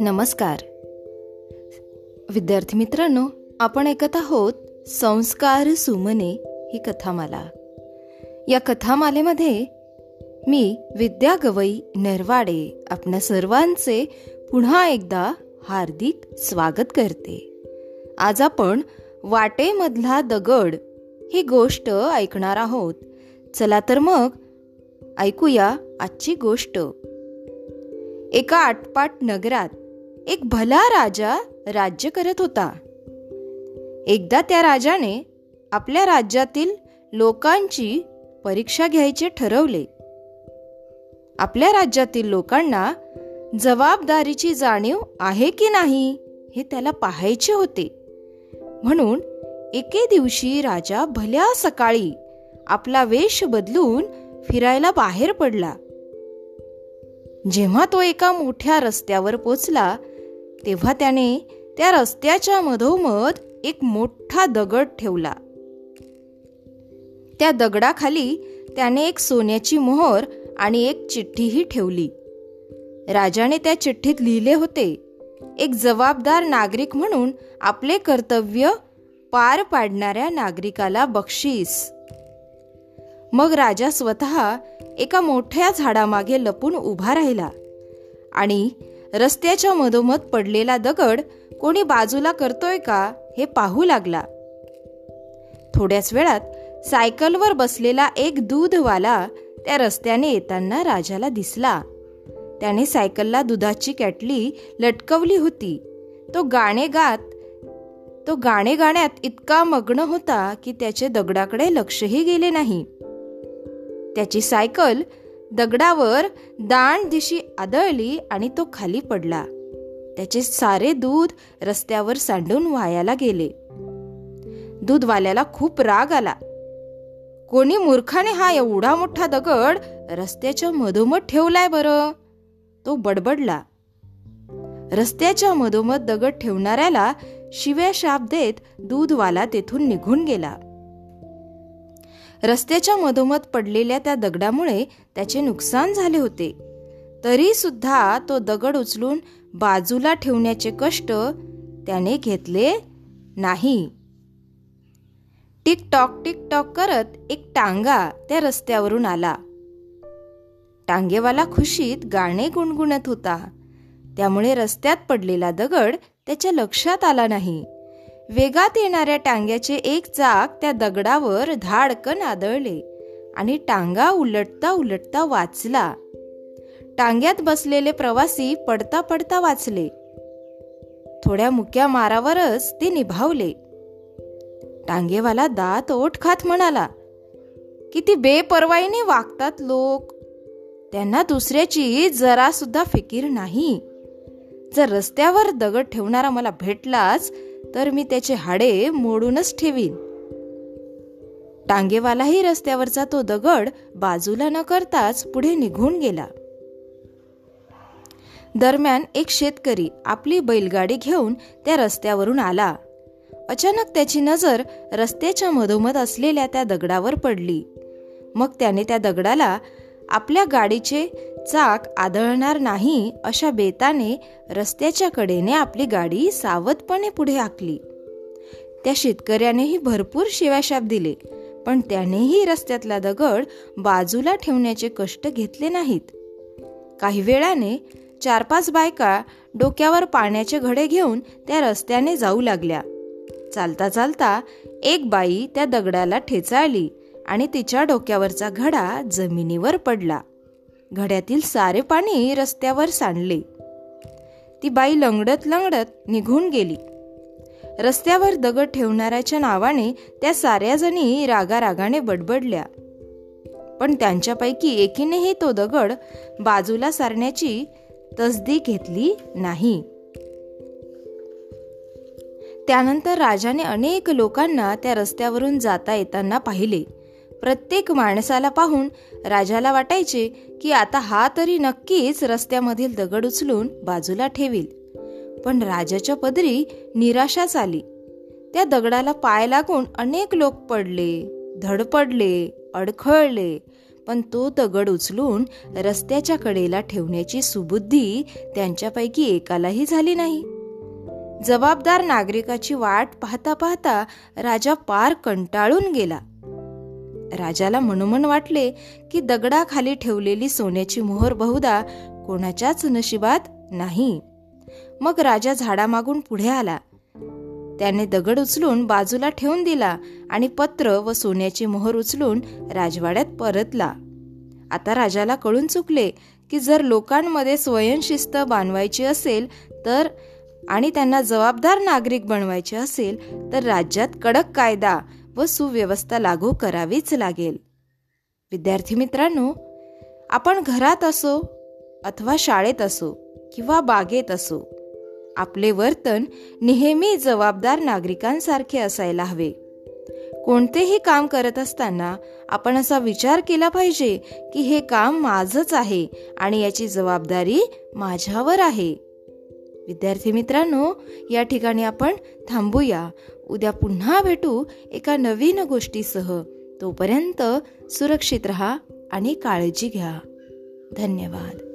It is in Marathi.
नमस्कार. विद्यार्थी मित्रांनो आपण ऐकत आहोत संस्कार सुमने ही कथामाला. या कथामालेमध्ये मी विद्या गवई नरवाडे आपल्या सर्वांचे पुन्हा एकदा हार्दिक स्वागत करते. आज आपण वाटेमधला दगड ही गोष्ट ऐकणार आहोत. चला तर मग ऐकूया आजची गोष्ट. एका आटपाट नगरात एक भला राजा राज्य करत होता. एकदा त्या राजाने आपल्या राज्यातील लोकांची परीक्षा घ्यायचे ठरवले. आपल्या राज्यातील लोकांना जबाबदारीची जाणीव आहे की नाही हे त्याला पाहायचे होते. म्हणून एके दिवशी राजा भल्या सकाळी आपला वेश बदलून फिरायला बाहेर पडला. जेव्हा तो एका मोठ्या रस्त्यावर पोचला तेव्हा त्याने त्या रस्त्याच्या मधोमध एक मोठा दगड ठेवला. त्या दगडाखाली त्याने एक सोन्याची मोहर आणि एक चिठ्ठीही ठेवली. राजाने त्या चिठ्ठीत लिहिले होते एक जबाबदार नागरिक म्हणून आपले कर्तव्य पार पाडणाऱ्या नागरिकाला बक्षीस. मग राजा स्वतः एका मोठ्या झाडामागे लपून उभा राहिला. आणि रस्त्याच्या मधोमध पडलेला दगड कोणी बाजूला करतोय का हे पाहू लागला. थोड्याच वेळात सायकलवर बसलेला एक दूधवाला त्या रस्त्याने येताना राजाला दिसला. त्याने सायकलला दुधाची कॅटली लटकवली होती. तो गाणे गात तो गाणे गाण्यात इतका मग्न होता की त्याचे दगडाकडे लक्षही गेले नाही. त्याची सायकल दगडावर दाण दिशी आदळली आणि तो खाली पडला. त्याचे सारे दूध रस्त्यावर सांडून वायाला गेले. दूधवाल्याला खूप राग आला. कोणी मूर्खाने हा एवढा मोठा दगड रस्त्याच्या मधोमध ठेवलाय बरं? तो बडबडला. रस्त्याच्या मधोमध दगड ठेवणाऱ्याला शिव्या शाप देत दूधवाला तेथून निघून गेला. रस्त्याच्या मधोमध पडलेल्या त्या दगडामुळे त्याचे नुकसान झाले होते. तरी सुद्धा तो दगड उचलून बाजूला ठेवण्याचे कष्ट त्याने घेतले नाही. टिकटॉक टिकटॉक करत एक टांगा त्या रस्त्यावरून आला. टांगेवाला खुशीत गाणे गुणगुणत होता. त्यामुळे रस्त्यात पडलेला दगड त्याच्या लक्षात आला नाही. वेगात येणाऱ्या टांग्याचे एक चाक त्या दगडावर धाडकन आदळले आणि टांगा उलटता उलटता वाचला. टांग्यात बसलेले प्रवासी पडता पडता वाचले. थोड्या मुक्या मारावरच ते निभावले. टांगेवाला दात ओठ खात म्हणाला किती बेपरवाईने वागतात लोक. त्यांना दुसऱ्याची जरा सुद्धा फिकीर नाही. जर रस्त्यावर दगड ठेवणारा मला भेटलाच तर मी त्याचे हाडे मोडूनच ठेवीन. टांगेवालाही रस्त्यावरचा तो दगड बाजूला न करताच पुढे निघून गेला. दरम्यान एक शेतकरी आपली बैलगाडी घेऊन त्या रस्त्यावरून आला. अचानक त्याची नजर रस्त्याच्या मधोमध असलेल्या त्या दगडावर पडली. मग त्याने त्या दगडाला आपल्या गाडीचे चाक आदळणार नाही अशा बेताने रस्त्याच्या कडेने आपली गाडी सावधपणे पुढे आखली त्या शेतकऱ्यानेही भरपूर शिवाशाप दिले पण त्यानेही रस्त्यातला दगड बाजूला ठेवण्याचे कष्ट घेतले नाहीत. काही वेळाने चार पाच बायका डोक्यावर पाण्याचे घडे घेऊन त्या रस्त्याने जाऊ लागल्या. चालता चालता एक बाई त्या दगडाला ठेचाळली आणि तिच्या डोक्यावरचा घडा जमिनीवर पडला. घड्यातील सारे पाणी रस्त्यावर सांडले. ती बाई लंगडत लंगडत निघून गेली. रस्त्यावर दगड ठेवणाऱ्याच्या नावाने त्या साऱ्या जणी रागारागाने बडबडल्या. पण त्यांच्यापैकी एकीनेही तो दगड बाजूला सारण्याची तसदी घेतली नाही. त्यानंतर राजाने अनेक लोकांना त्या रस्त्यावरून जाता येताना पाहिले. प्रत्येक माणसाला पाहून राजाला वाटायचे की आता हा तरी नक्कीच रस्त्यामधील दगड उचलून बाजूला ठेवील. पण राजाच्या पदरी निराशाच आली. त्या दगडाला पाय लागून अनेक लोक पडले धडपडले अडखळले पण तो दगड उचलून रस्त्याच्या कडेला ठेवण्याची सुबुद्धी त्यांच्यापैकी एकालाही झाली नाही. जबाबदार नागरिकाची वाट पाहता पाहता राजा पार कंटाळून गेला. राजाला मनोमन वाटले की दगडाखाली ठेवलेली सोन्याची मोहर बहुधा कोणाच्याच नशिबात नाही. मग राजा झाडामागून पुढे आला. त्याने दगड उचलून बाजूला ठेवून दिला आणि पत्र व सोन्याची मोहर उचलून राजवाड्यात परतला. आता राजाला कळून चुकले की जर लोकांमध्ये स्वयंशिस्त बांधवायची असेल तर आणि त्यांना जबाबदार नागरिक बनवायचे असेल तर राज्यात कडक कायदा व सुव्यवस्था लागू करावीच लागेल. विद्यार्थी मित्रांनो आपण घरात असो अथवा शाळेत असो किंवा बागेत असो आपले वर्तन नेहमी जबाबदार नागरिकांसारखे असायला हवे. कोणतेही काम करत असताना आपण असा विचार केला पाहिजे की हे काम माझच आहे आणि याची जबाबदारी माझ्यावर आहे. विद्यार्थी मित्रांनो या ठिकाणी आपण थांबूया. उद्या पुन्हा भेटू एका नवीन गोष्टीसह. तोपर्यंत सुरक्षित रहा आणि काळजी घ्या. धन्यवाद.